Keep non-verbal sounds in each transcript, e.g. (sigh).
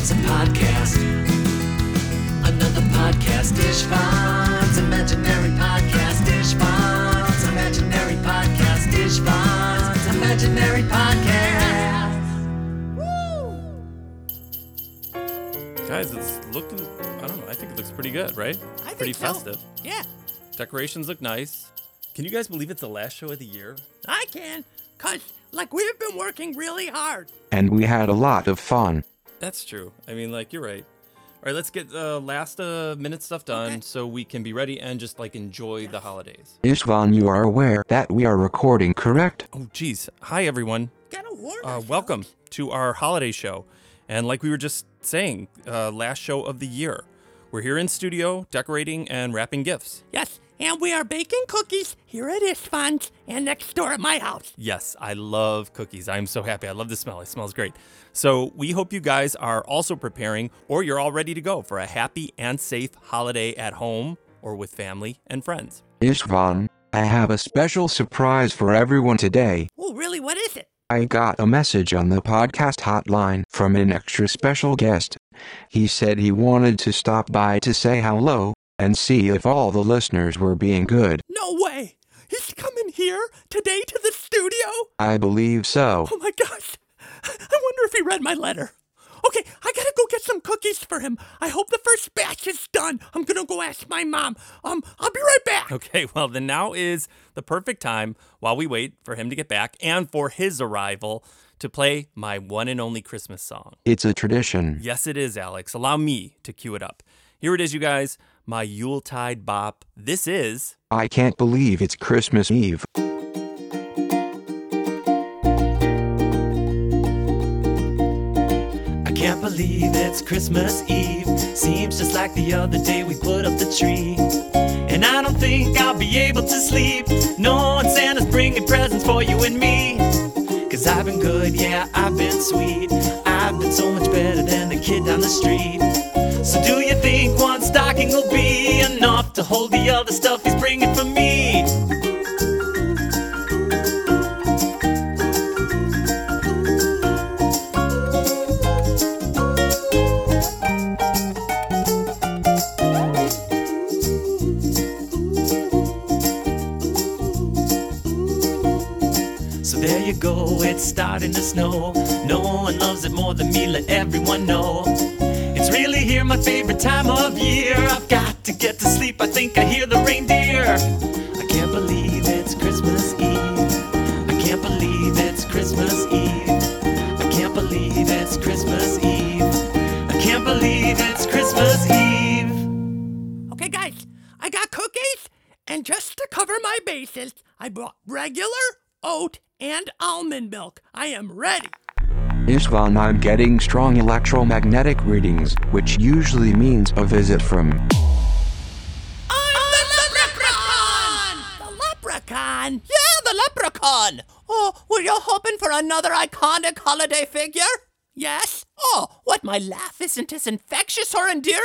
It's a podcast. Another podcast. Istvan's. Imaginary podcast. Istvan's. Imaginary podcast. Istvan's. Imaginary podcast. Woo! Guys, it's looking, I don't know, I think it looks pretty good, right? I pretty think so. festive. Yeah, Decorations look nice. Can you guys believe it's the last show of the year? I can. Cause like we've been working really hard. and we had a lot of fun. That's true. I mean, like, you're right. All right, let's get the last uh, minute stuff done Okay. so we can be ready and just like enjoy the holidays. Istvan, you are aware that we are recording, correct? Oh, geez. Hi, everyone. Gotta warn Uh, welcome folks. to our holiday show. And like we were just saying, uh, last show of the year. We're here in studio decorating and wrapping gifts. Yes, and we are baking cookies here at Istvan's and next door at my house. Yes, I love cookies. I'm so happy. I love the smell. It smells great. So, we hope you guys are also preparing or you're all ready to go for a happy and safe holiday at home or with family and friends. Istvan, I have a special surprise for everyone today. Oh, really? What is it? I got a message on the podcast hotline from an extra special guest. He said he wanted to stop by to say hello and see if all the listeners were being good. No way. He's coming here today to the studio. I believe so. Oh my gosh. I wonder if he read my letter. Okay, I gotta go get some cookies for him. I hope the first batch is done. I'm gonna go ask my mom. Um, I'll be right back. Okay, well, then now is the perfect time while we wait for him to get back and for his arrival to play my one and only Christmas song. It's a tradition. Yes, it is, Alex. Allow me to cue it up. Here it is, you guys. My Yuletide bop. This is. I can't believe it's Christmas Eve. I can't believe it's Christmas Eve. Seems just like the other day we put up the tree. And I don't think I'll be able to sleep. Knowing Santa's bringing presents for you and me. Cause I've been good, yeah, I've been sweet. I've been so much better than the kid down the street. So do you think one stocking will be enough to hold the other stuff he's bringing for me? So there you go, it's starting to snow. No one loves it more than me, let everyone know. It's really here, my favorite time and just to cover my bases, I brought regular, oat, and almond milk. I am ready. Istvan, I'm getting strong electromagnetic readings, which usually means a visit from. I'm the leprechaun! The leprechaun? Yeah, the leprechaun! Oh, were you hoping for another iconic holiday figure? Yes? Oh, what, my laugh isn't as infectious or endearing?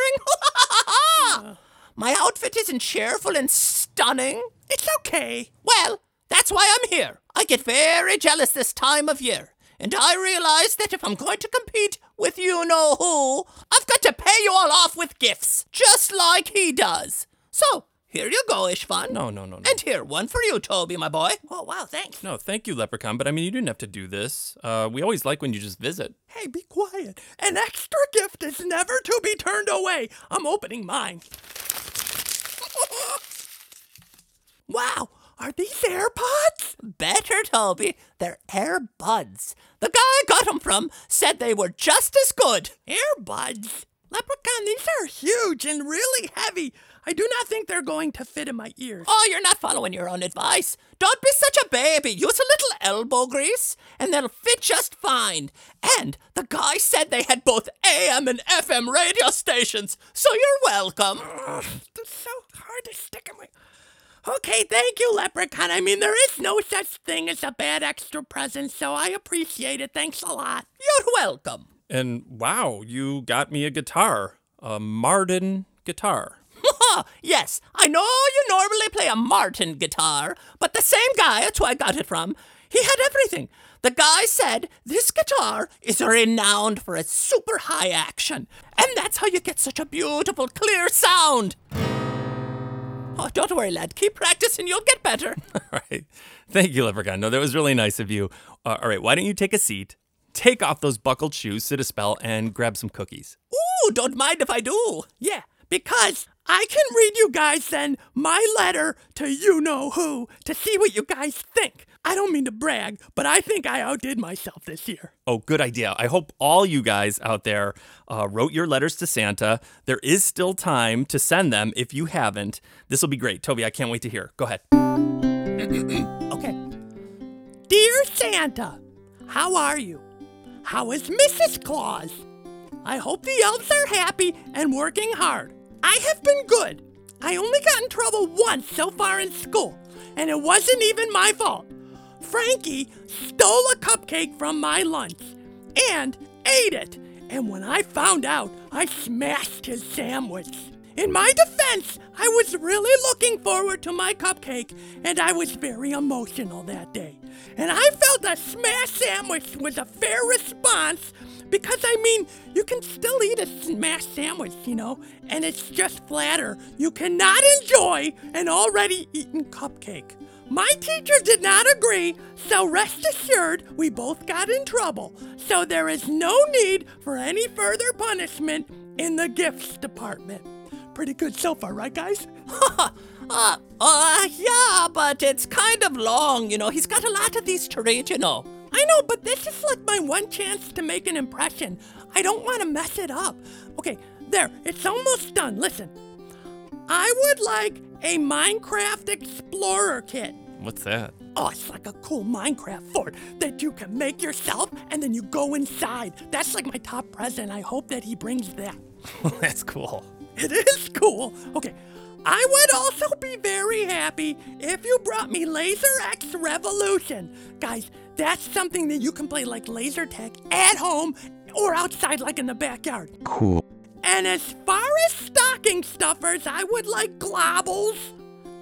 (laughs) my outfit isn't cheerful and stunning? It's okay. Well, that's why I'm here. I get very jealous this time of year. And I realize that if I'm going to compete with you know who, I've got to pay you all off with gifts, just like he does. So, here you go, Istvan. No, no, no, no. And here, one for you, Toby, my boy. Oh, wow, thanks. No, thank you, Leprechaun. But I mean, you didn't have to do this. Uh, we always like when you just visit. Hey, be quiet. An extra gift is never to be turned away. I'm opening mine. Wow, are these AirPods? Better, Toby. They're AirBuds. The guy I got them from said they were just as good. AirBuds? Leprechaun, these are huge and really heavy. I do not think they're going to fit in my ears. Oh, you're not following your own advice. Don't be such a baby. Use a little elbow grease, and they'll fit just fine. And the guy said they had both AM and FM radio stations, so you're welcome. It's so hard to stick in my. Okay, thank you, Leprechaun. I mean, there is no such thing as a bad extra present, so I appreciate it. Thanks a lot. You're welcome. And wow, you got me a guitar. A Martin guitar. (laughs) yes, I know you normally play a Martin guitar, but the same guy, that's who I got it from, He had everything. The guy said this guitar is renowned for its super high action, and that's how you get such a beautiful, clear sound. Oh, don't worry, lad. Keep practicing, you'll get better. (laughs) All right. Thank you, Leprechaun. No, that was really nice of you. Uh, all right, why don't you take a seat, take off those buckled shoes, sit a spell, and grab some cookies? Ooh, don't mind if I do. Yeah, because I can read you guys then my letter to you know who to see what you guys think. I don't mean to brag, but I think I outdid myself this year. Oh, good idea. I hope all you guys out there uh, wrote your letters to Santa. There is still time to send them if you haven't. This will be great. Toby, I can't wait to hear. Go ahead. (clears throat) Okay. Dear Santa, how are you? How is Mrs. Claus? I hope the elves are happy and working hard. I have been good. I only got in trouble once so far in school, and it wasn't even my fault. Frankie stole a cupcake from my lunch and ate it, and when I found out, I smashed his sandwich. In my defense, I was really looking forward to my cupcake, and I was very emotional that day. And I felt a smashed sandwich was a fair response because, I mean, you can still eat a smashed sandwich, you know, and it's just flatter. You cannot enjoy an already eaten cupcake. My teacher did not agree, so rest assured we both got in trouble. So there is no need for any further punishment in the gifts department. Pretty good so far, right, guys? (laughs) uh, uh, yeah, but it's kind of long, you know. He's got a lot of these to read, you know. I know, but this is like my one chance to make an impression. I don't want to mess it up. Okay, there, it's almost done. Listen, I would like a Minecraft Explorer kit. What's that? Oh, it's like a cool Minecraft fort that you can make yourself and then you go inside. That's like my top present. I hope that he brings that. (laughs) (laughs) That's cool. It is cool. Okay. I would also be very happy if you brought me Laser X Revolution. Guys, that's something that you can play like laser tag at home or outside, like in the backyard. Cool. And as far as stocking stuffers, I would like globbles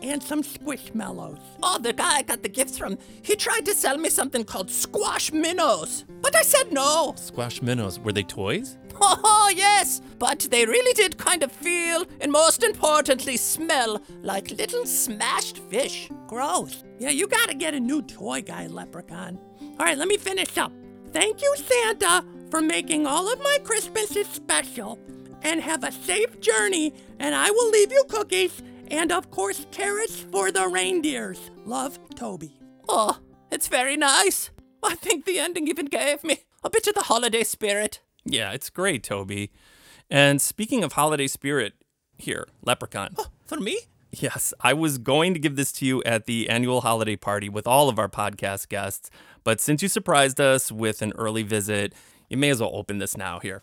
and some squishmallows. Oh, the guy I got the gifts from, he tried to sell me something called squash minnows. But I said no. Squash minnows. Were they toys? Oh, yes, but they really did kind of feel, and most importantly, smell like little smashed fish. Gross. Yeah, you gotta get a new toy guy, Leprechaun. All right, let me finish up. Thank you, Santa, for making all of my Christmases special. And have a safe journey, and I will leave you cookies and, of course, carrots for the reindeers. Love, Toby. Oh, it's very nice. I think the ending even gave me a bit of the holiday spirit. Yeah, it's great, Toby. And speaking of holiday spirit, here, Leprechaun. Oh, for me? Yes, I was going to give this to you at the annual holiday party with all of our podcast guests, but since you surprised us with an early visit, you may as well open this now here.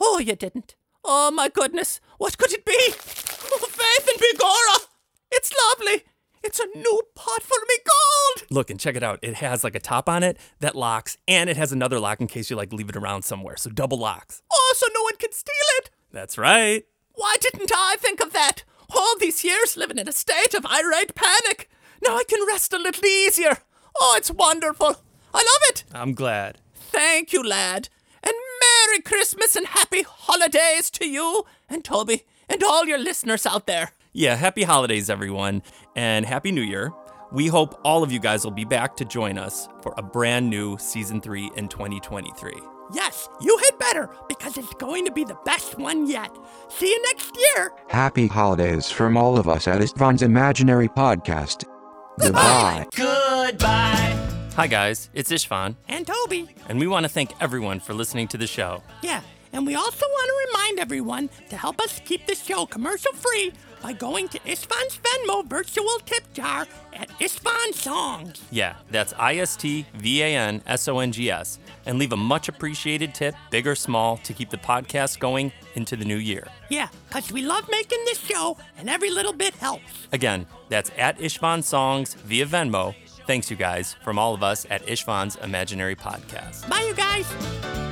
Oh, you didn't. Oh my goodness, what could it be? Oh, Faith and Begorrah! It's lovely. It's a new pot for me gold. Look and check it out. It has like a top on it that locks, and it has another lock in case you like leave it around somewhere. So double locks. Oh, so no one can steal it. That's right. Why didn't I think of that? All these years living in a state of irate panic. Now I can rest a little easier. Oh, it's wonderful. I love it. I'm glad. Thank you, lad. And Merry Christmas and Happy Holidays to you and Toby and all your listeners out there. Yeah, happy holidays, everyone, and happy new year. We hope all of you guys will be back to join us for a brand new season three in 2023. Yes, you had better because it's going to be the best one yet. See you next year. Happy holidays from all of us at Istvan's Imaginary Podcast. Goodbye. Goodbye. Hi, guys, it's Istvan, And Toby. and we want to thank everyone for listening to the show. Yeah, and we also want to remind everyone to help us keep the show commercial free by going to Istvan's Venmo virtual tip jar at Isfan Songs. Yeah, that's I S T V A N S O N G S, and leave a much appreciated tip, big or small, to keep the podcast going into the new year. Yeah, because we love making this show and every little bit helps. Again, that's at Istvan Songs via Venmo. Thanks, you guys, from all of us at Istvan's Imaginary Podcast. Bye, you guys.